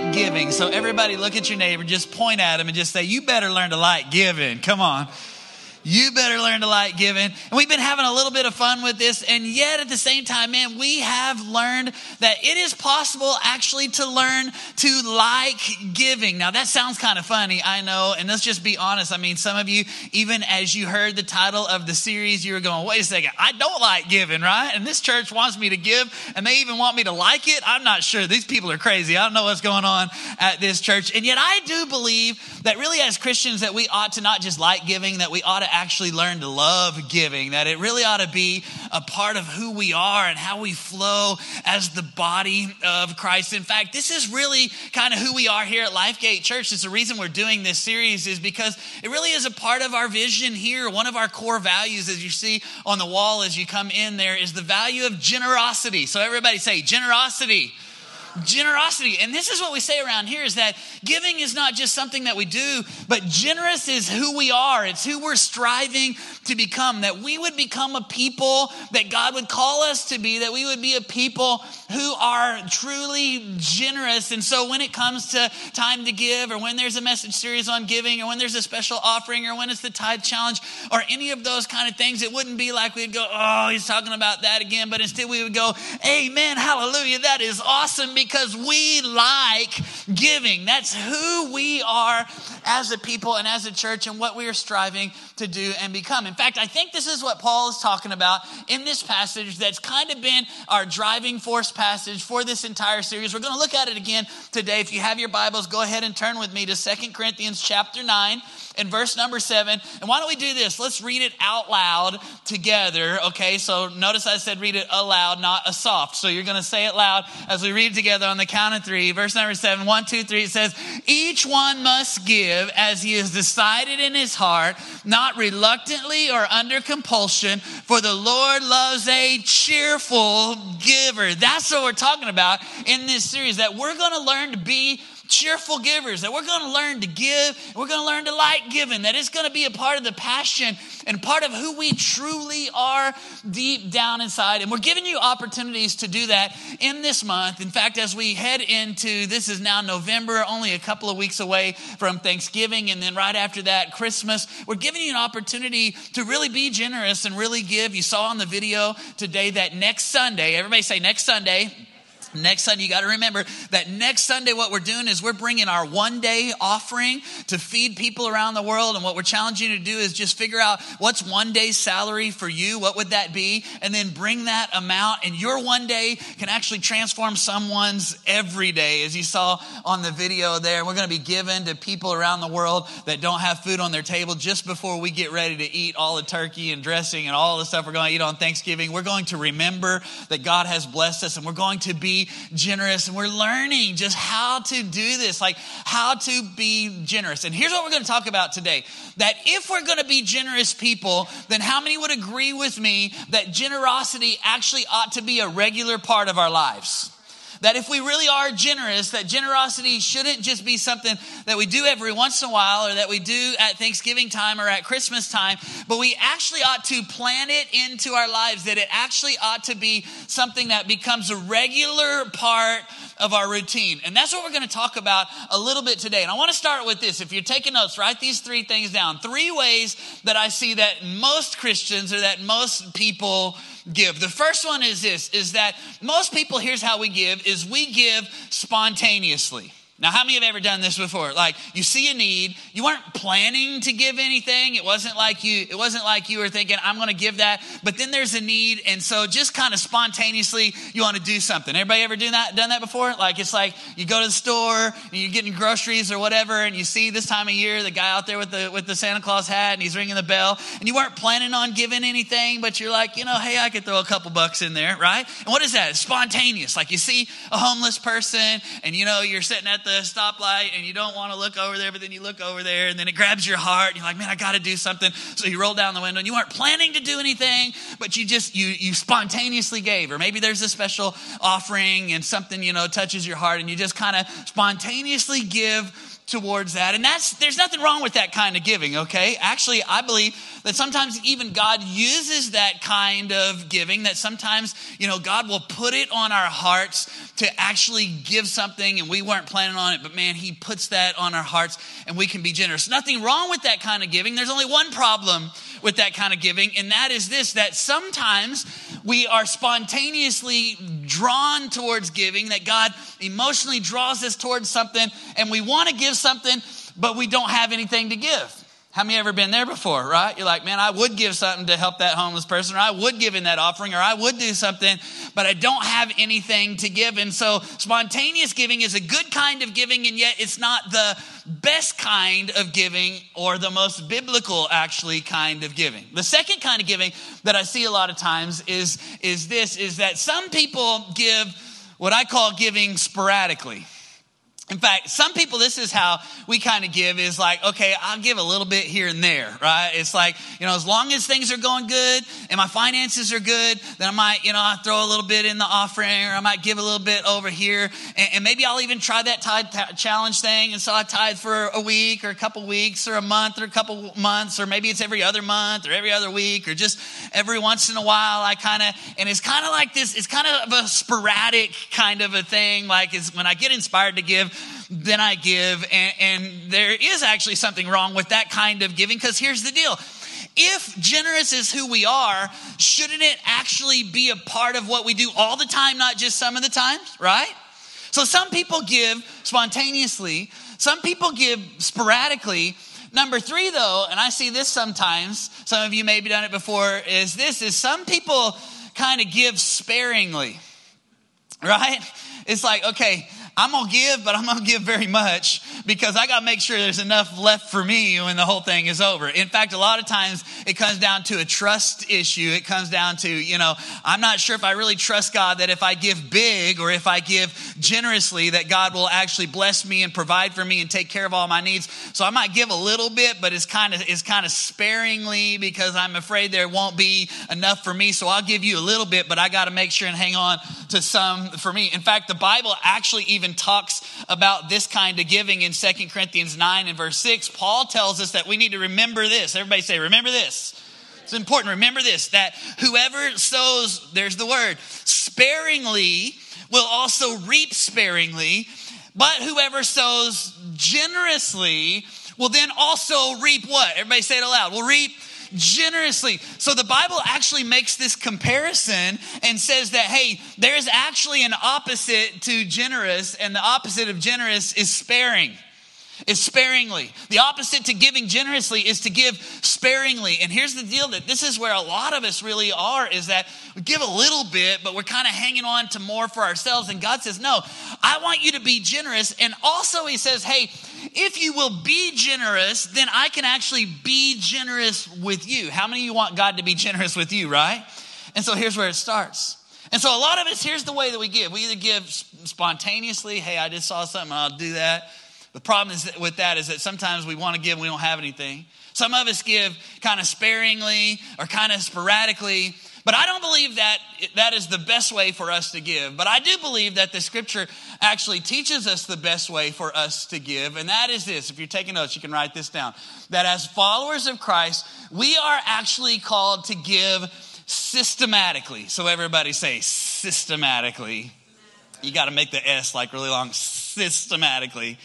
like giving. So, everybody, look at your neighbor, just point at him and just say, You better learn to like giving. Come on. You better learn to like giving. And we've been having a little bit of fun with this. And yet at the same time, man, we have learned that it is possible actually to learn to like giving. Now that sounds kind of funny, I know. And let's just be honest. I mean, some of you, even as you heard the title of the series, you were going, wait a second, I don't like giving, right? And this church wants me to give and they even want me to like it. I'm not sure. These people are crazy. I don't know what's going on at this church. And yet I do believe that really as Christians that we ought to not just like giving, that we ought to actually learn to love giving, that it really ought to be a part of who we are and how we flow as the body of Christ. In fact, this is really kind of who we are here at Lifegate Church. It's the reason we're doing this series is because it really is a part of our vision here. One of our core values, as you see on the wall as you come in there, is the value of generosity. So everybody say generosity generosity. And this is what we say around here is that giving is not just something that we do, but generous is who we are. It's who we're striving to become. That we would become a people that God would call us to be, that we would be a people who are truly generous. And so when it comes to time to give, or when there's a message series on giving, or when there's a special offering, or when it's the tithe challenge, or any of those kind of things, it wouldn't be like we'd go, oh, he's talking about that again. But instead we would go, amen, hallelujah, that is awesome because we like giving. That's who we are as a people and as a church and what we are striving to do and become. In fact, I think this is what Paul is talking about in this passage that's kind of been our driving force passage for this entire series. We're going to look at it again today. If you have your Bibles, go ahead and turn with me to Second Corinthians chapter 9 and verse number 7. And why don't we do this? Let's read it out loud together, okay? So notice I said read it aloud, not a soft. So you're going to say it loud as we read together on the count of three. Verse number seven, one, two, three, it says, Each one must give as he has decided in his heart, not reluctantly or under compulsion, for the Lord loves a cheerful giver. That's what we're talking about in this series, that we're going to learn to be cheerful givers, that we're going to learn to give, we're going to learn to like giving, that it's going to be a part of the passion and part of who we truly are deep down inside. And we're giving you opportunities to do that in this month. In fact, as we head into this is now November, only a couple of weeks away from Thanksgiving, and then right after that, Christmas, we're giving you an opportunity to really be generous and really give. You saw on the video today that next Sunday, everybody say next Sunday, Next Sunday, you got to remember that next Sunday, what we're doing is we're bringing our one day offering to feed people around the world. And what we're challenging you to do is just figure out what's one day's salary for you. What would that be? And then bring that amount. And your one day can actually transform someone's every day, as you saw on the video there. We're going to be given to people around the world that don't have food on their table just before we get ready to eat all the turkey and dressing and all the stuff we're going to eat on Thanksgiving. We're going to remember that God has blessed us and we're going to be generous. And we're learning just how to do this, like how to be generous. And here's what we're going to talk about today that if we're going to be generous people, then how many would agree with me that generosity actually ought to be a regular part of our lives? That if we really are generous, that generosity shouldn't just be something that we do every once in a while or that we do at Thanksgiving time or at Christmas time, but we actually ought to plan it into our lives, that it actually ought to be something that becomes a regular part of our routine. And that's what we're going to talk about a little bit today. And I want to start with this. If you're taking notes, write these three things down. Three ways that I see that most Christians or that most people give. The first one is this is that most people here's how we give is we give spontaneously. Now, how many have ever done this before? Like you see a need, you weren't planning to give anything. It wasn't like you it wasn't like you were thinking I'm going to give that, but then there's a need and so just kind of spontaneously you want to do something. Everybody ever do that done that before? Like it's like you go to the store and you're getting groceries or whatever and you see this time of year the guy out there with the with the Santa Claus hat and he's ringing the bell and you weren't planning on giving anything, but you're like, you know, hey, I could throw a couple bucks in there, right? And what is that? It's spontaneous. Like you see a homeless person and you know you're sitting at the stoplight and you don't want to look over there, but then you look over there and then it grabs your heart. And you're like, man, I got to do something. So you roll down the window and you weren't planning to do anything, but you just, you, you spontaneously gave. Or maybe there's a special offering and something, you know, touches your heart and you just kind of spontaneously give towards that. And that's, there's nothing wrong with that kind of giving, okay? Actually, I believe that sometimes even God uses that kind of giving, that sometimes, you know, God will put it on our hearts to actually give something and we weren't planning on it, but man, He puts that on our hearts and we can be generous. Nothing wrong with that kind of giving. There's only one problem with that kind of giving, and that is this that sometimes we are spontaneously drawn towards giving, that God emotionally draws us towards something, and we want to give something, but we don't have anything to give. How many ever been there before, right? You're like, man, I would give something to help that homeless person, or I would give in that offering, or I would do something, but I don't have anything to give. And so spontaneous giving is a good kind of giving, and yet it's not the best kind of giving or the most biblical actually kind of giving. The second kind of giving that I see a lot of times is, is this, is that some people give what I call giving sporadically. In fact, some people, this is how we kind of give is like, okay, I'll give a little bit here and there, right? It's like, you know, as long as things are going good and my finances are good, then I might, you know, I throw a little bit in the offering or I might give a little bit over here. And, and maybe I'll even try that tithe t- challenge thing. And so I tithe for a week or a couple weeks or a month or a couple months, or maybe it's every other month or every other week or just every once in a while. I kind of, and it's kind of like this, it's kind of a sporadic kind of a thing. Like it's when I get inspired to give, then I give. And, and there is actually something wrong with that kind of giving because here's the deal. If generous is who we are, shouldn't it actually be a part of what we do all the time, not just some of the times, right? So some people give spontaneously, some people give sporadically. Number three, though, and I see this sometimes, some of you may maybe done it before, is this is some people kind of give sparingly. Right? It's like, okay, I'm going to give, but I'm going to give very much because I got to make sure there's enough left for me when the whole thing is over. In fact, a lot of times it comes down to a trust issue. It comes down to, you know, I'm not sure if I really trust God that if I give big or if I give generously, that God will actually bless me and provide for me and take care of all my needs. So I might give a little bit, but it's kind of, it's kind of sparingly because I'm afraid there won't be enough for me. So I'll give you a little bit, but I got to make sure and hang on to some for me. In fact, the Bible actually even even talks about this kind of giving in Second Corinthians 9 and verse 6. Paul tells us that we need to remember this. Everybody say, remember this. It's important. Remember this that whoever sows, there's the word, sparingly will also reap sparingly, but whoever sows generously will then also reap what? Everybody say it aloud. Will reap generously. So the Bible actually makes this comparison and says that, hey, there's actually an opposite to generous, and the opposite of generous is sparing is sparingly. The opposite to giving generously is to give sparingly. And here's the deal that this is where a lot of us really are is that we give a little bit, but we're kind of hanging on to more for ourselves. And God says, No, I want you to be generous. And also, He says, Hey, if you will be generous, then I can actually be generous with you. How many of you want God to be generous with you, right? And so here's where it starts. And so a lot of us, here's the way that we give. We either give spontaneously, hey, I just saw something, I'll do that. The problem is that with that is that sometimes we want to give and we don't have anything. Some of us give kind of sparingly or kind of sporadically. But I don't believe that that is the best way for us to give. But I do believe that the scripture actually teaches us the best way for us to give. And that is this. If you're taking notes, you can write this down. That as followers of Christ, we are actually called to give systematically. So everybody say systematically. You got to make the S like really long. Systematically.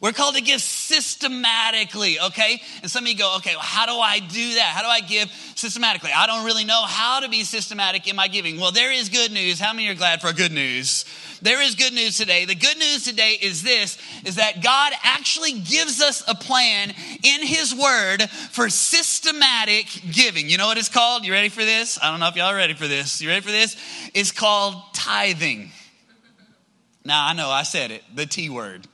We're called to give systematically, okay? And some of you go, okay, well, how do I do that? How do I give systematically? I don't really know how to be systematic in my giving. Well, there is good news. How many are glad for good news? There is good news today. The good news today is this is that God actually gives us a plan in his word for systematic giving. You know what it's called? You ready for this? I don't know if y'all are ready for this. You ready for this? It's called tithing. Now, I know I said it, the T word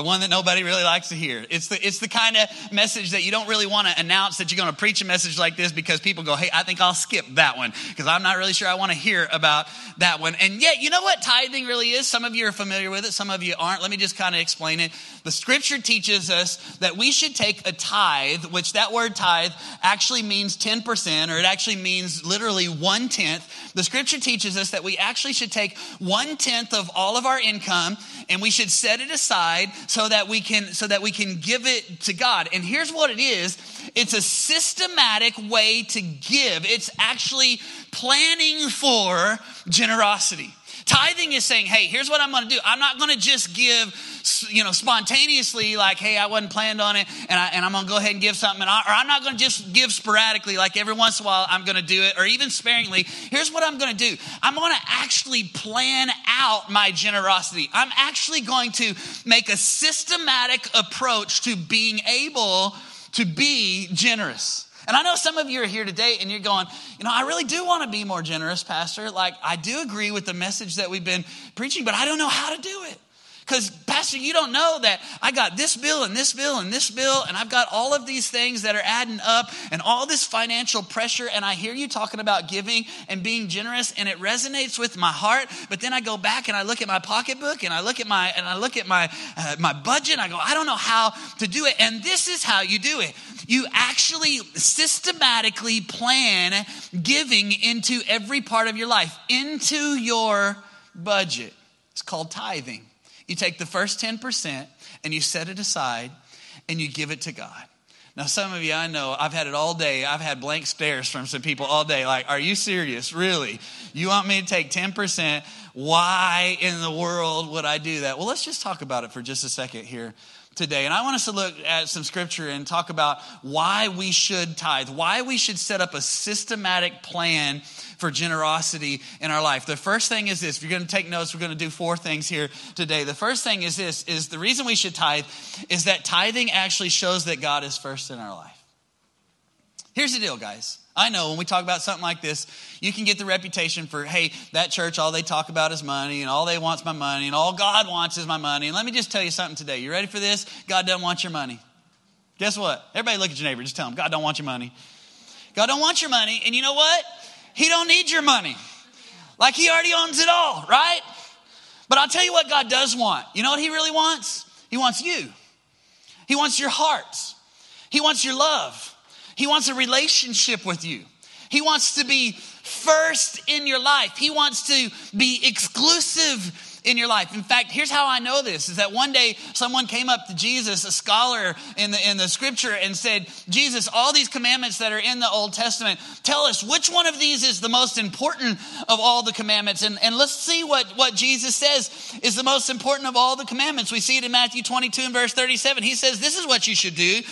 the one that nobody really likes to hear. It's the, it's the kind of message that you don't really want to announce that you're going to preach a message like this because people go, hey, I think I'll skip that one because I'm not really sure I want to hear about that one. And yet, you know what tithing really is? Some of you are familiar with it, some of you aren't. Let me just kind of explain it. The scripture teaches us that we should take a tithe, which that word tithe actually means 10%, or it actually means literally one tenth. The scripture teaches us that we actually should take one tenth of all of our income and we should set it aside so that we can so that we can give it to God. And here's what it is. It's a systematic way to give. It's actually planning for generosity. Tithing is saying, hey, here's what I'm going to do. I'm not going to just give, you know, spontaneously, like, hey, I wasn't planned on it, and, I, and I'm going to go ahead and give something, I, or I'm not going to just give sporadically, like every once in a while I'm going to do it, or even sparingly. Here's what I'm going to do I'm going to actually plan out my generosity. I'm actually going to make a systematic approach to being able to be generous. And I know some of you are here today and you're going, you know, I really do want to be more generous, Pastor. Like, I do agree with the message that we've been preaching, but I don't know how to do it. Because, Pastor, you don't know that I got this bill and this bill and this bill, and I've got all of these things that are adding up and all this financial pressure. And I hear you talking about giving and being generous, and it resonates with my heart. But then I go back and I look at my pocketbook and I look at my and I look at my uh, my budget. I go, I don't know how to do it. And this is how you do it. You actually systematically plan giving into every part of your life, into your budget. It's called tithing. You take the first 10% and you set it aside and you give it to God. Now, some of you I know, I've had it all day. I've had blank stares from some people all day. Like, are you serious? Really? You want me to take 10%? Why in the world would I do that? Well, let's just talk about it for just a second here today. And I want us to look at some scripture and talk about why we should tithe, why we should set up a systematic plan for generosity in our life. The first thing is this. If you're going to take notes, we're going to do four things here today. The first thing is this is the reason we should tithe is that tithing actually shows that God is first in our life. Here's the deal, guys. I know when we talk about something like this, you can get the reputation for, hey, that church, all they talk about is money, and all they want is my money, and all God wants is my money. And let me just tell you something today. You ready for this? God doesn't want your money. Guess what? Everybody look at your neighbor, just tell them, God don't want your money. God don't want your money, and you know what? He don't need your money. Like he already owns it all, right? But I'll tell you what God does want. You know what he really wants? He wants you. He wants your heart. He wants your love. He wants a relationship with you. He wants to be first in your life. He wants to be exclusive in your life. In fact, here's how I know this is that one day someone came up to Jesus, a scholar in the in the scripture and said, "Jesus, all these commandments that are in the Old Testament, tell us which one of these is the most important of all the commandments." And and let's see what what Jesus says is the most important of all the commandments. We see it in Matthew 22 and verse 37. He says, "This is what you should do.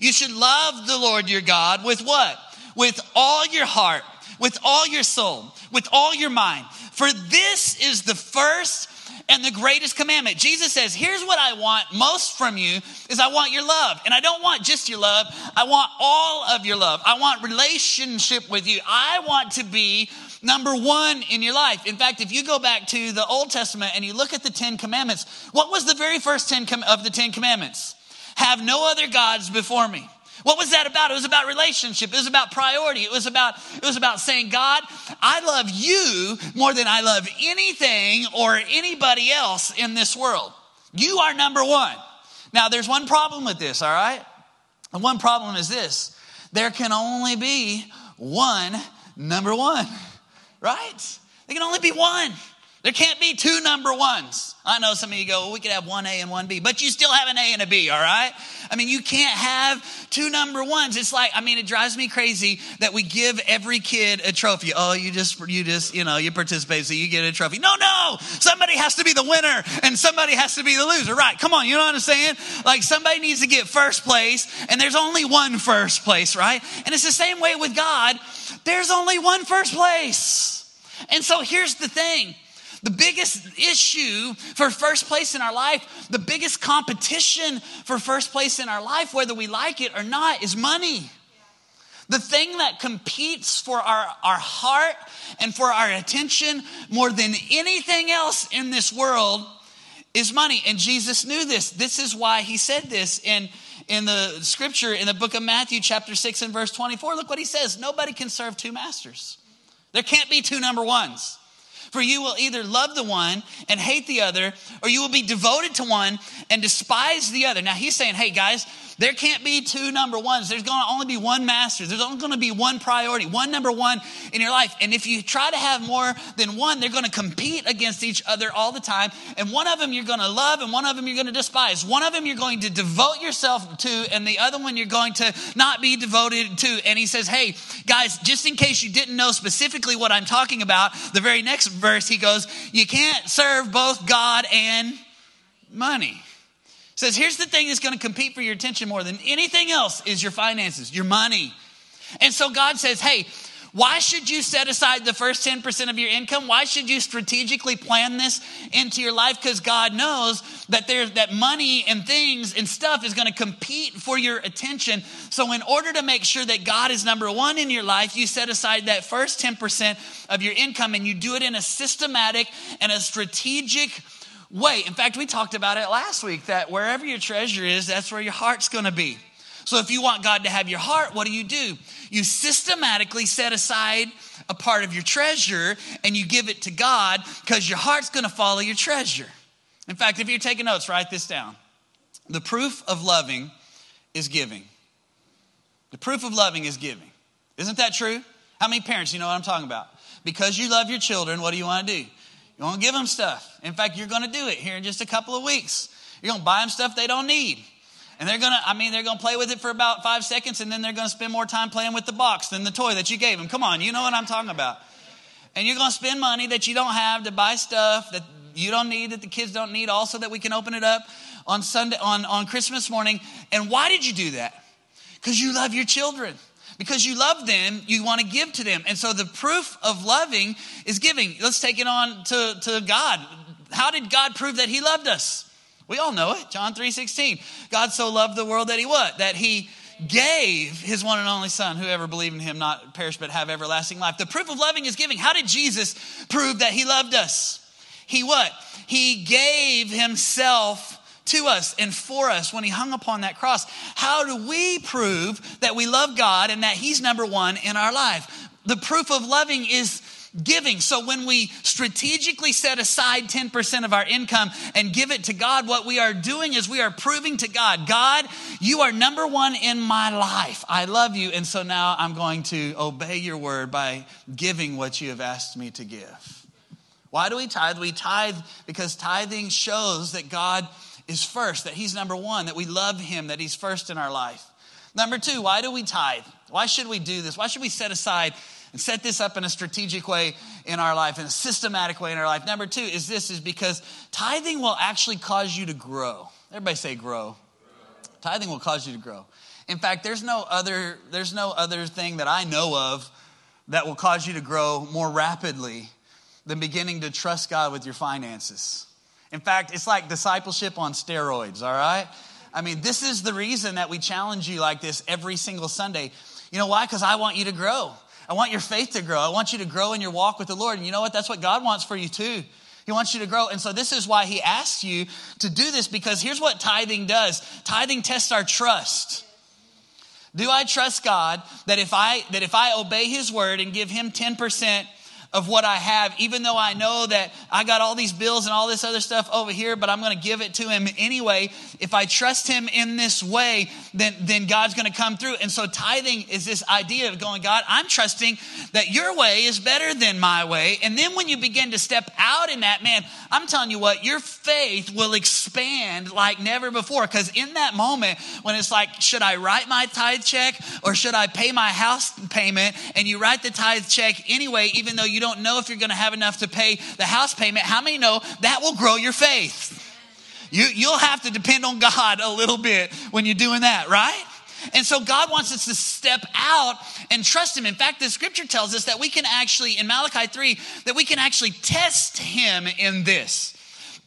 You should love the Lord your God with what? With all your heart, with all your soul, with all your mind. For this is the first and the greatest commandment. Jesus says, Here's what I want most from you is I want your love. And I don't want just your love, I want all of your love. I want relationship with you. I want to be number one in your life. In fact, if you go back to the Old Testament and you look at the Ten Commandments, what was the very first ten com- of the Ten Commandments? Have no other gods before me. What was that about? It was about relationship. It was about priority. It was about, it was about saying, God, I love you more than I love anything or anybody else in this world. You are number one. Now, there's one problem with this, all right? And one problem is this there can only be one number one, right? There can only be one. There can't be two number ones. I know some of you go, well, we could have one A and one B, but you still have an A and a B, all right? I mean, you can't have two number ones. It's like, I mean, it drives me crazy that we give every kid a trophy. Oh, you just, you just, you know, you participate, so you get a trophy. No, no, somebody has to be the winner and somebody has to be the loser, right? Come on, you know what I'm saying? Like somebody needs to get first place and there's only one first place, right? And it's the same way with God. There's only one first place. And so here's the thing the biggest issue for first place in our life, the biggest competition for first place in our life, whether we like it or not, is money. The thing that competes for our, our heart and for our attention more than anything else in this world is money. And Jesus knew this. This is why he said this in, in the scripture in the book of Matthew, chapter 6 and verse 24. Look what he says Nobody can serve two masters. There can't be two number ones. For you will either love the one and hate the other, or you will be devoted to one and despise the other. Now he's saying, hey guys, there can't be two number ones. There's going to only be one master. There's only going to be one priority, one number one in your life. And if you try to have more than one, they're going to compete against each other all the time. And one of them you're going to love, and one of them you're going to despise. One of them you're going to devote yourself to, and the other one you're going to not be devoted to. And he says, hey, guys, just in case you didn't know specifically what I'm talking about, the very next verse he goes, you can't serve both God and money says here's the thing that's going to compete for your attention more than anything else is your finances, your money. And so God says, hey, why should you set aside the first 10% of your income? Why should you strategically plan this into your life? Because God knows that there's that money and things and stuff is going to compete for your attention. So, in order to make sure that God is number one in your life, you set aside that first 10% of your income and you do it in a systematic and a strategic way. In fact, we talked about it last week that wherever your treasure is, that's where your heart's going to be. So if you want God to have your heart, what do you do? You systematically set aside a part of your treasure and you give it to God because your heart's going to follow your treasure. In fact, if you're taking notes, write this down. The proof of loving is giving. The proof of loving is giving. Isn't that true? How many parents, you know what I'm talking about? Because you love your children, what do you want to do? You want to give them stuff. In fact, you're going to do it here in just a couple of weeks. You're going to buy them stuff they don't need. And they're going to, I mean, they're going to play with it for about five seconds and then they're going to spend more time playing with the box than the toy that you gave them. Come on, you know what I'm talking about. And you're going to spend money that you don't have to buy stuff that you don't need, that the kids don't need, also that we can open it up on Sunday, on, on Christmas morning. And why did you do that? Because you love your children because you love them, you want to give to them. And so the proof of loving is giving. Let's take it on to, to God. How did God prove that he loved us? We all know it. John 3:16. God so loved the world that he what? That he gave his one and only son whoever believed in him not perish but have everlasting life. The proof of loving is giving. How did Jesus prove that he loved us? He what? He gave himself to us and for us when he hung upon that cross. How do we prove that we love God and that he's number one in our life? The proof of loving is giving. So when we strategically set aside 10% of our income and give it to God, what we are doing is we are proving to God, God, you are number one in my life. I love you. And so now I'm going to obey your word by giving what you have asked me to give. Why do we tithe? We tithe because tithing shows that God is first, that He's number one, that we love Him, that He's first in our life. Number two, why do we tithe? Why should we do this? Why should we set aside and set this up in a strategic way in our life, in a systematic way in our life? Number two is this is because tithing will actually cause you to grow. Everybody say grow. Tithing will cause you to grow. In fact, there's no other, there's no other thing that I know of that will cause you to grow more rapidly than beginning to trust God with your finances. In fact, it's like discipleship on steroids, all right? I mean, this is the reason that we challenge you like this every single Sunday. You know why? Because I want you to grow. I want your faith to grow. I want you to grow in your walk with the Lord. And you know what? That's what God wants for you too. He wants you to grow. And so this is why he asks you to do this because here's what tithing does. Tithing tests our trust. Do I trust God that if I that if I obey his word and give him 10% of what I have, even though I know that I got all these bills and all this other stuff over here, but I'm going to give it to him anyway. If I trust him in this way, then, then God's going to come through. And so tithing is this idea of going, God, I'm trusting that your way is better than my way. And then when you begin to step out in that, man, I'm telling you what, your faith will expand like never before. Because in that moment, when it's like, should I write my tithe check or should I pay my house payment? And you write the tithe check anyway, even though you you don't know if you're going to have enough to pay the house payment, how many know that will grow your faith? You, you'll have to depend on God a little bit when you're doing that, right? And so God wants us to step out and trust Him. In fact, the scripture tells us that we can actually, in Malachi 3, that we can actually test Him in this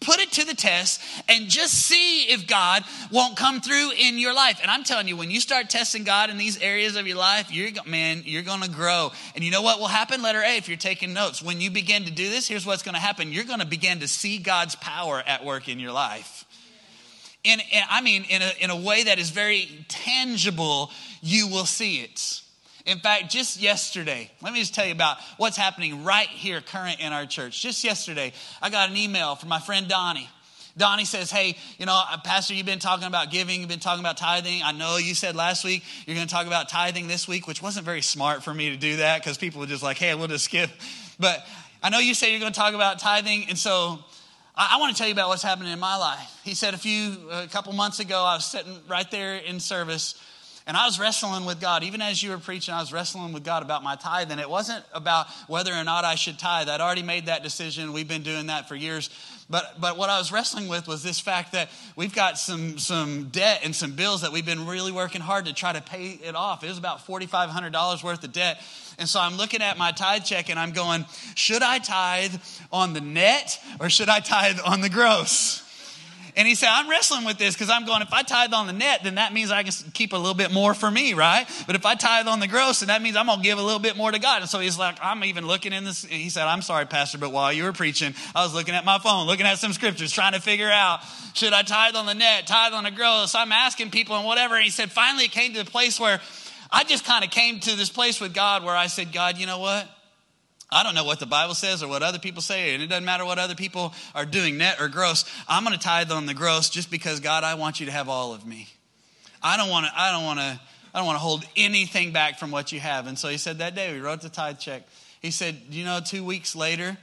put it to the test and just see if God won't come through in your life. And I'm telling you, when you start testing God in these areas of your life, you're man, you're going to grow. And you know what will happen? Letter A, if you're taking notes, when you begin to do this, here's what's going to happen. You're going to begin to see God's power at work in your life. In, in I mean, in a, in a way that is very tangible, you will see it. In fact, just yesterday, let me just tell you about what's happening right here, current in our church. Just yesterday, I got an email from my friend Donnie. Donnie says, Hey, you know, uh, Pastor, you've been talking about giving, you've been talking about tithing. I know you said last week you're going to talk about tithing this week, which wasn't very smart for me to do that because people were just like, Hey, we'll just skip. But I know you said you're going to talk about tithing. And so I want to tell you about what's happening in my life. He said a few, a couple months ago, I was sitting right there in service and I was wrestling with God. Even as you were preaching, I was wrestling with God about my tithe. And it wasn't about whether or not I should tithe. I'd already made that decision. We've been doing that for years. But, but what I was wrestling with was this fact that we've got some, some debt and some bills that we've been really working hard to try to pay it off. It was about $4,500 worth of debt. And so I'm looking at my tithe check and I'm going, should I tithe on the net or should I tithe on the gross? And he said, I'm wrestling with this because I'm going, if I tithe on the net, then that means I can keep a little bit more for me, right? But if I tithe on the gross, then that means I'm going to give a little bit more to God. And so he's like, I'm even looking in this. He said, I'm sorry, Pastor, but while you were preaching, I was looking at my phone, looking at some scriptures, trying to figure out, should I tithe on the net, tithe on the gross? I'm asking people and whatever. And he said, finally it came to the place where I just kind of came to this place with God where I said, God, you know what? I don't know what the Bible says or what other people say, and it doesn't matter what other people are doing, net or gross. I'm going to tithe on the gross just because God, I want you to have all of me. I don't want to. I don't want to. I don't want to hold anything back from what you have. And so he said that day we wrote the tithe check. He said, you know, two weeks later,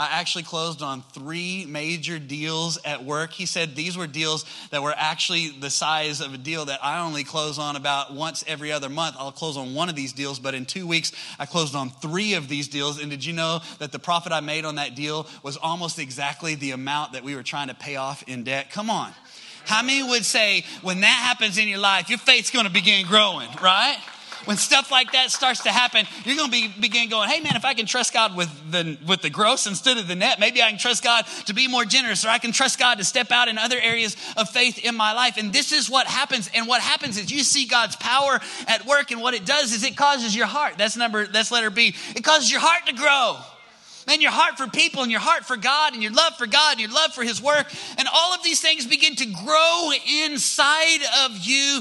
I actually closed on three major deals at work. He said these were deals that were actually the size of a deal that I only close on about once every other month. I'll close on one of these deals, but in two weeks, I closed on three of these deals. And did you know that the profit I made on that deal was almost exactly the amount that we were trying to pay off in debt? Come on. How many would say when that happens in your life, your faith's going to begin growing, right? When stuff like that starts to happen, you're going to be, begin going, hey man, if I can trust God with the, with the gross instead of the net, maybe I can trust God to be more generous, or I can trust God to step out in other areas of faith in my life. And this is what happens. And what happens is you see God's power at work, and what it does is it causes your heart. That's number, that's letter B. It causes your heart to grow. Man, your heart for people and your heart for God and your love for God and your love for His work and all of these things begin to grow inside of you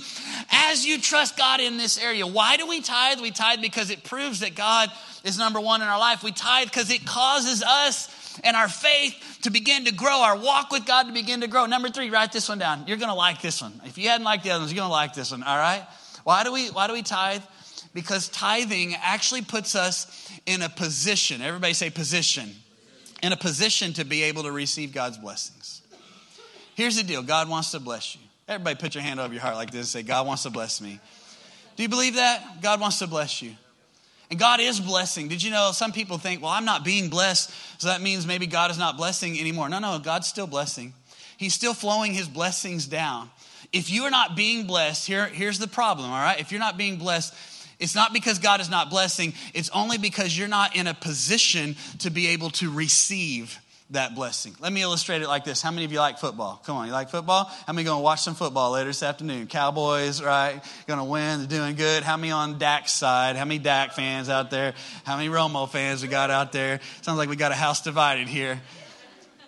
as you trust God in this area. Why do we tithe? We tithe because it proves that God is number one in our life. We tithe because it causes us and our faith to begin to grow, our walk with God to begin to grow. Number three, write this one down. You're going to like this one. If you hadn't liked the other ones, you're going to like this one, all right? Why do we, why do we tithe? Because tithing actually puts us in a position, everybody say position, in a position to be able to receive God's blessings. Here's the deal God wants to bless you. Everybody put your hand over your heart like this and say, God wants to bless me. Do you believe that? God wants to bless you. And God is blessing. Did you know some people think, well, I'm not being blessed, so that means maybe God is not blessing anymore. No, no, God's still blessing. He's still flowing his blessings down. If you are not being blessed, here, here's the problem, all right? If you're not being blessed, it's not because God is not blessing, it's only because you're not in a position to be able to receive that blessing. Let me illustrate it like this. How many of you like football? Come on, you like football? How many going to watch some football later this afternoon? Cowboys, right? Going to win, they're doing good. How many on Dak's side? How many Dak fans out there? How many Romo fans we got out there? Sounds like we got a house divided here.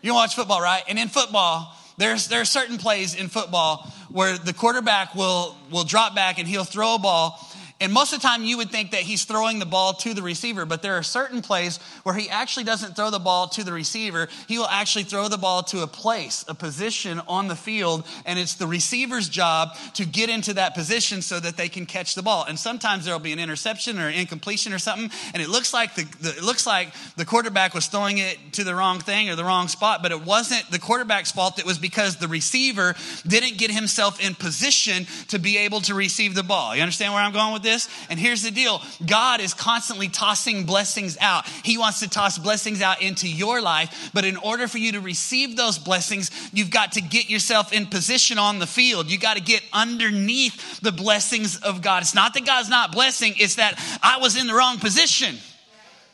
You watch football, right? And in football, there's, there are certain plays in football where the quarterback will, will drop back and he'll throw a ball and most of the time, you would think that he's throwing the ball to the receiver, but there are certain plays where he actually doesn't throw the ball to the receiver. He will actually throw the ball to a place, a position on the field, and it's the receiver's job to get into that position so that they can catch the ball. And sometimes there'll be an interception or an incompletion or something, and it looks like the, the it looks like the quarterback was throwing it to the wrong thing or the wrong spot, but it wasn't the quarterback's fault. It was because the receiver didn't get himself in position to be able to receive the ball. You understand where I'm going with this? This? And here's the deal God is constantly tossing blessings out. He wants to toss blessings out into your life. But in order for you to receive those blessings, you've got to get yourself in position on the field. You got to get underneath the blessings of God. It's not that God's not blessing, it's that I was in the wrong position.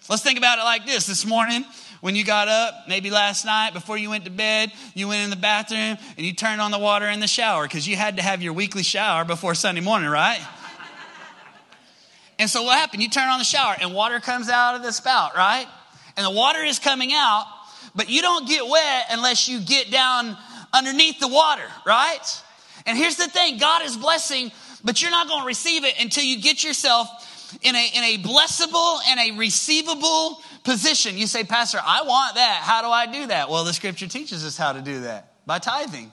Let's think about it like this this morning when you got up, maybe last night before you went to bed, you went in the bathroom and you turned on the water in the shower because you had to have your weekly shower before Sunday morning, right? And so what happened? You turn on the shower and water comes out of the spout, right? And the water is coming out, but you don't get wet unless you get down underneath the water, right? And here's the thing God is blessing, but you're not going to receive it until you get yourself in a, in a blessable and a receivable position. You say, Pastor, I want that. How do I do that? Well, the scripture teaches us how to do that by tithing.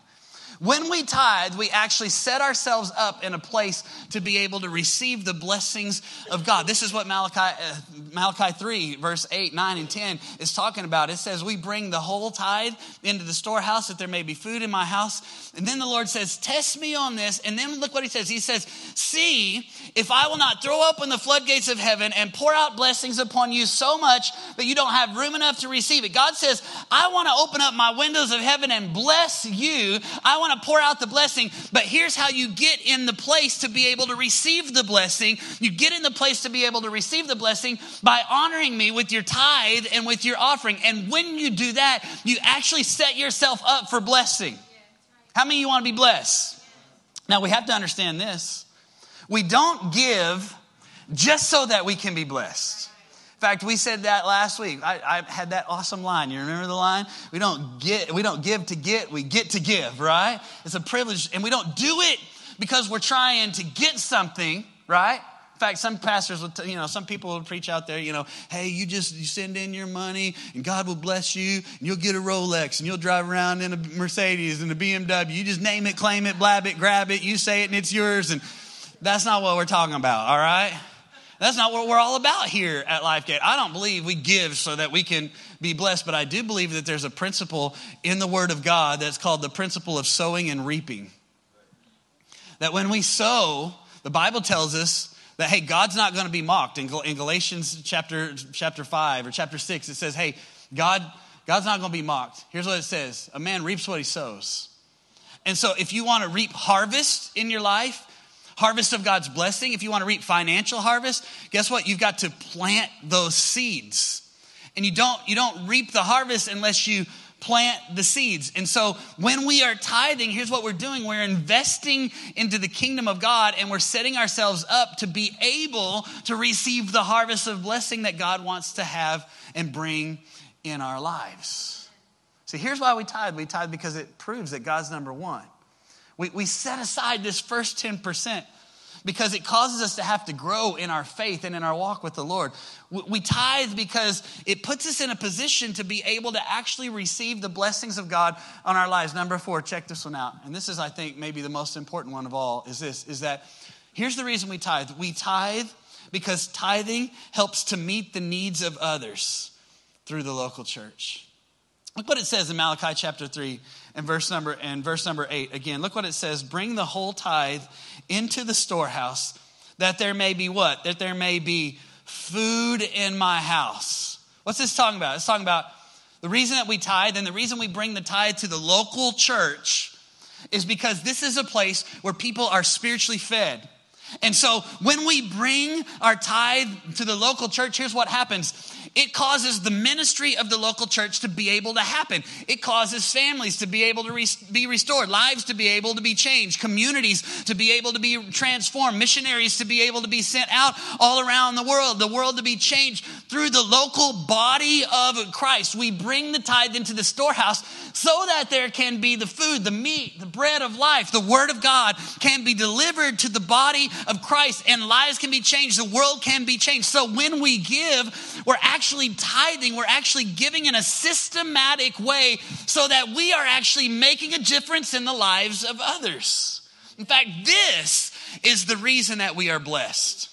When we tithe, we actually set ourselves up in a place to be able to receive the blessings of God. This is what Malachi, uh, Malachi 3, verse 8, 9, and 10 is talking about. It says, We bring the whole tithe into the storehouse that there may be food in my house. And then the Lord says, Test me on this. And then look what he says. He says, See if I will not throw open the floodgates of heaven and pour out blessings upon you so much that you don't have room enough to receive it. God says, I want to open up my windows of heaven and bless you. I want to pour out the blessing, but here's how you get in the place to be able to receive the blessing. You get in the place to be able to receive the blessing by honoring me with your tithe and with your offering. And when you do that, you actually set yourself up for blessing. How many of you want to be blessed? Now we have to understand this. We don't give just so that we can be blessed. In fact, we said that last week. I, I, had that awesome line. You remember the line? We don't get, we don't give to get, we get to give, right? It's a privilege, and we don't do it because we're trying to get something, right? In fact, some pastors will, you know, some people will preach out there, you know, hey, you just you send in your money and God will bless you and you'll get a Rolex and you'll drive around in a Mercedes and a BMW. You just name it, claim it, blab it, grab it, you say it and it's yours. And that's not what we're talking about, all right? That's not what we're all about here at LifeGate. I don't believe we give so that we can be blessed, but I do believe that there's a principle in the Word of God that's called the principle of sowing and reaping. That when we sow, the Bible tells us that, hey, God's not going to be mocked. In, Galatians chapter, chapter 5 or chapter 6, it says, hey, God, God's not going to be mocked. Here's what it says A man reaps what he sows. And so if you want to reap harvest in your life, harvest of God's blessing, if you want to reap financial harvest, guess what? You've got to plant those seeds. And you don't, you don't reap the harvest unless you plant the seeds. And so when we are tithing, here's what we're doing we're investing into the kingdom of God and we're setting ourselves up to be able to receive the harvest of blessing that God wants to have and bring in our lives. See, here's why we tithe. We tithe because it proves that God's number one. We, we set aside this first 10% because it causes us to have to grow in our faith and in our walk with the Lord. We, we tithe because it puts us in a position to be able to actually receive the blessings of God on our lives. Number four, check this one out. And this is, I think, maybe the most important one of all is this, is that here's the reason we tithe. We tithe because tithing helps to meet the needs of others through the local church. Look what it says in Malachi chapter 3 and verse number and verse number 8. Again, look what it says, bring the whole tithe into the storehouse that there may be what? That there may be food in my house. What's this talking about? It's talking about the reason that we tithe and the reason we bring the tithe to the local church is because this is a place where people are spiritually fed. And so when we bring our tithe to the local church, here's what happens it causes the ministry of the local church to be able to happen. It causes families to be able to re- be restored, lives to be able to be changed, communities to be able to be transformed, missionaries to be able to be sent out all around the world, the world to be changed through the local body of Christ. We bring the tithe into the storehouse so that there can be the food, the meat, the bread of life, the word of God can be delivered to the body of Christ and lives can be changed, the world can be changed. So when we give, we're actually tithing, we're actually giving in a systematic way so that we are actually making a difference in the lives of others. In fact, this is the reason that we are blessed.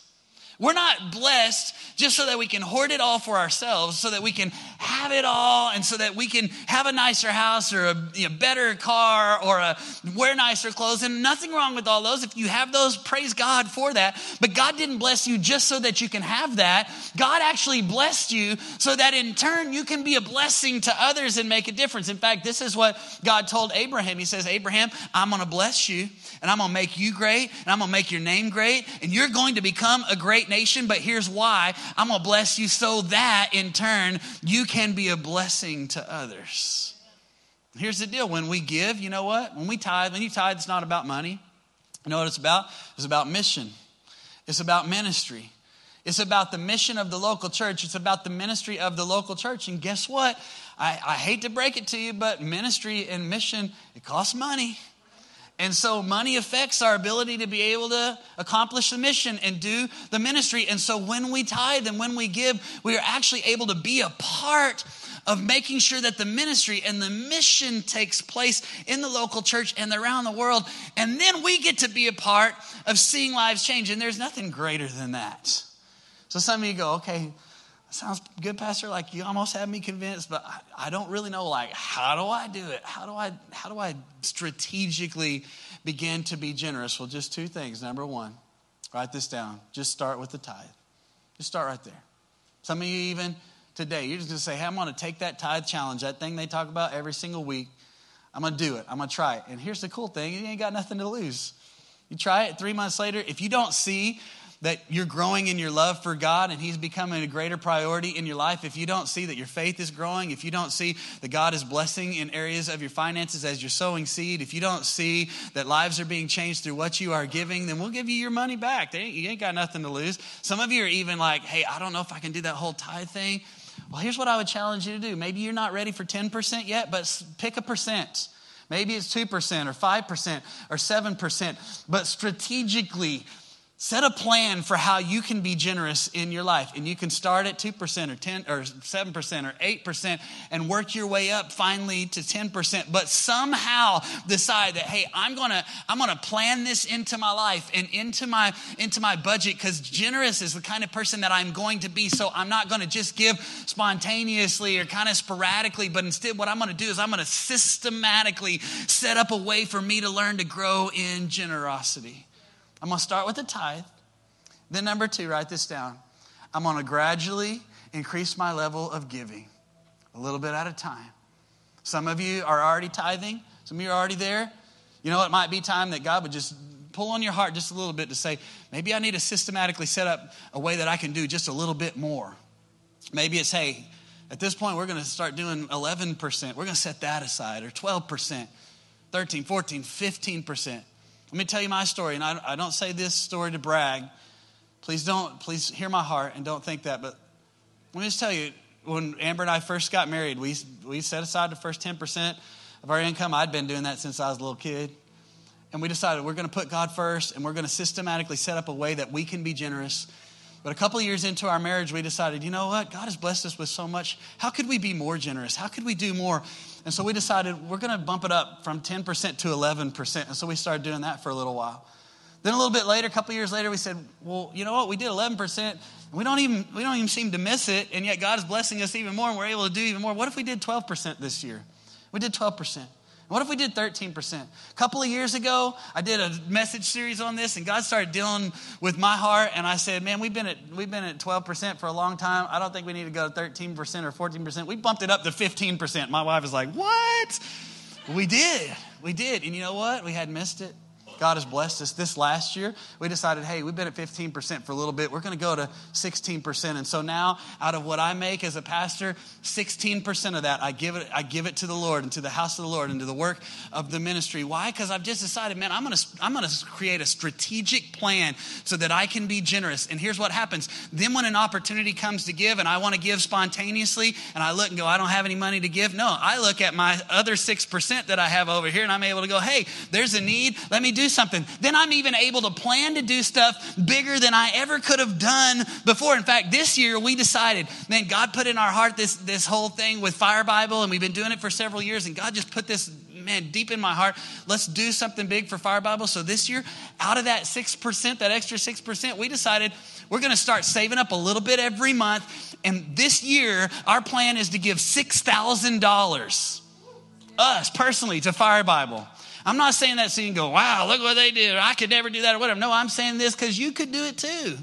We're not blessed just so that we can hoard it all for ourselves, so that we can have it all, and so that we can have a nicer house or a you know, better car or a, wear nicer clothes. And nothing wrong with all those. If you have those, praise God for that. But God didn't bless you just so that you can have that. God actually blessed you so that in turn you can be a blessing to others and make a difference. In fact, this is what God told Abraham. He says, Abraham, I'm going to bless you and I'm to make you great and I'm to make your name great and you're going to become a great nation. But here's why I'm to bless you so that in turn you can be a blessing to others. Here's the deal when we give, you know what? When we tithe, when you tithe, it's not about money. You know what it's about? It's about mission, it's about ministry. It's about the mission of the local church. It's about the ministry of the local church. And guess what? I, I hate to break it to you, but ministry and mission, it costs money. And so money affects our ability to be able to accomplish the mission and do the ministry. And so when we tithe and when we give, we are actually able to be a part of making sure that the ministry and the mission takes place in the local church and around the world. And then we get to be a part of seeing lives change. And there's nothing greater than that. So some of you go, okay, sounds good, Pastor. Like you almost have me convinced, but I, I don't really know. Like, how do I do it? How do I how do I strategically begin to be generous? Well, just two things. Number one, write this down. Just start with the tithe. Just start right there. Some of you even today. You're just going to say, hey, I'm going to take that tithe challenge, that thing they talk about every single week. I'm going to do it. I'm going to try it. And here's the cool thing you ain't got nothing to lose. You try it three months later. If you don't see that you're growing in your love for God and He's becoming a greater priority in your life, if you don't see that your faith is growing, if you don't see that God is blessing in areas of your finances as you're sowing seed, if you don't see that lives are being changed through what you are giving, then we'll give you your money back. You ain't got nothing to lose. Some of you are even like, hey, I don't know if I can do that whole tithe thing. Well, here's what I would challenge you to do. Maybe you're not ready for 10% yet, but pick a percent. Maybe it's 2% or 5% or 7%, but strategically Set a plan for how you can be generous in your life. And you can start at 2% or 10 or 7% or 8% and work your way up finally to 10%. But somehow decide that, hey, I'm gonna, I'm gonna plan this into my life and into my into my budget because generous is the kind of person that I'm going to be. So I'm not gonna just give spontaneously or kind of sporadically, but instead what I'm gonna do is I'm gonna systematically set up a way for me to learn to grow in generosity. I'm going to start with the tithe. Then, number two, write this down. I'm going to gradually increase my level of giving a little bit at a time. Some of you are already tithing, some of you are already there. You know, it might be time that God would just pull on your heart just a little bit to say, maybe I need to systematically set up a way that I can do just a little bit more. Maybe it's, hey, at this point, we're going to start doing 11%. We're going to set that aside, or 12%, 13, 14, 15%. Let me tell you my story, and I, I don't say this story to brag. Please don't, please hear my heart and don't think that. But let me just tell you, when Amber and I first got married, we, we set aside the first 10% of our income. I'd been doing that since I was a little kid. And we decided we're going to put God first and we're going to systematically set up a way that we can be generous. But a couple years into our marriage, we decided, you know what? God has blessed us with so much. How could we be more generous? How could we do more? And so we decided we're going to bump it up from 10% to 11%. And so we started doing that for a little while. Then a little bit later, a couple years later, we said, well, you know what? We did 11%. We don't even we don't even seem to miss it, and yet God is blessing us even more, and we're able to do even more. What if we did 12% this year? We did 12%. What if we did 13%? A couple of years ago, I did a message series on this, and God started dealing with my heart. And I said, Man, we've been at, we've been at 12% for a long time. I don't think we need to go to 13% or 14%. We bumped it up to 15%. My wife was like, What? We did. We did. And you know what? We had missed it. God has blessed us. This last year, we decided, hey, we've been at 15% for a little bit. We're going to go to 16%. And so now, out of what I make as a pastor, 16% of that, I give it, I give it to the Lord and to the house of the Lord and to the work of the ministry. Why? Because I've just decided, man, I'm going to, I'm going to create a strategic plan so that I can be generous. And here's what happens. Then when an opportunity comes to give and I want to give spontaneously and I look and go, I don't have any money to give. No, I look at my other 6% that I have over here and I'm able to go, hey, there's a need. Let me do something. Then I'm even able to plan to do stuff bigger than I ever could have done before. In fact, this year we decided, man, God put in our heart this, this whole thing with Fire Bible, and we've been doing it for several years, and God just put this, man, deep in my heart. Let's do something big for Fire Bible. So this year, out of that 6%, that extra 6%, we decided we're going to start saving up a little bit every month. And this year, our plan is to give $6,000, us personally, to Fire Bible. I'm not saying that so you can go, wow, look what they did. I could never do that or whatever. No, I'm saying this because you could do it too.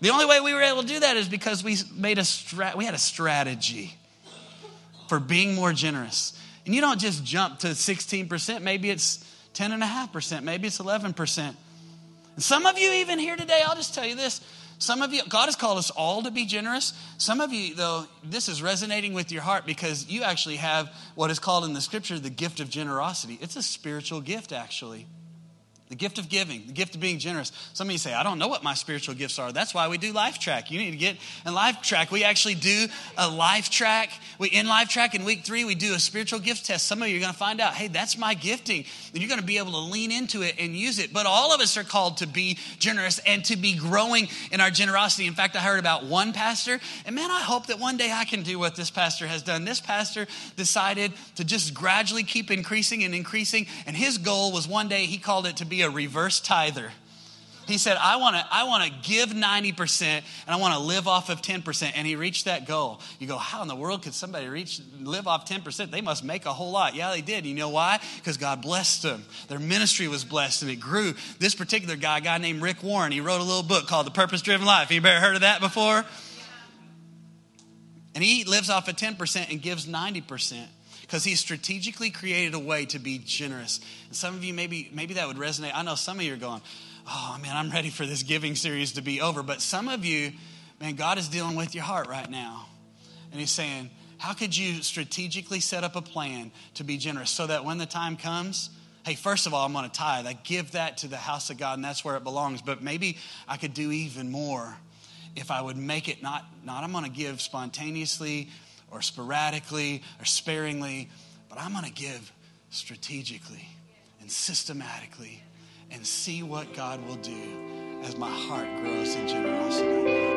The only way we were able to do that is because we made a strat- we had a strategy for being more generous. And you don't just jump to 16%, maybe it's 10.5%, maybe it's 11%. And some of you even here today, I'll just tell you this, some of you, God has called us all to be generous. Some of you, though, this is resonating with your heart because you actually have what is called in the scripture the gift of generosity. It's a spiritual gift, actually. The gift of giving, the gift of being generous. Some of you say, I don't know what my spiritual gifts are. That's why we do Life Track. You need to get in Life Track. We actually do a Life Track. We in Life Track in week three, we do a spiritual gift test. Some of you are going to find out, hey, that's my gifting. And you're going to be able to lean into it and use it. But all of us are called to be generous and to be growing in our generosity. In fact, I heard about one pastor, and man, I hope that one day I can do what this pastor has done. This pastor decided to just gradually keep increasing and increasing. And his goal was one day, he called it to be be a reverse tither. He said, I want to I wanna give 90% and I want to live off of 10%. And he reached that goal. You go, how in the world could somebody reach live off 10%? They must make a whole lot. Yeah, they did. You know why? Because God blessed them. Their ministry was blessed and it grew. This particular guy, guy named Rick Warren, he wrote a little book called The Purpose Driven Life. You ever heard of that before? And he lives off of 10% and gives 90% because he strategically created a way to be generous. And some of you, maybe, maybe that would resonate. I know some of you are going, oh man, I'm ready for this giving series to be over. But some of you, man, God is dealing with your heart right now. And he's saying, how could you strategically set up a plan to be generous so that when the time comes, hey, first of all, I'm going to tithe. I give that to the house of God, and that's where it belongs. But maybe I could do even more if I would make it not, not I'm going to give spontaneously or sporadically or sparingly, but I'm going to give strategically and systematically and see what God will do as my heart grows in generosity.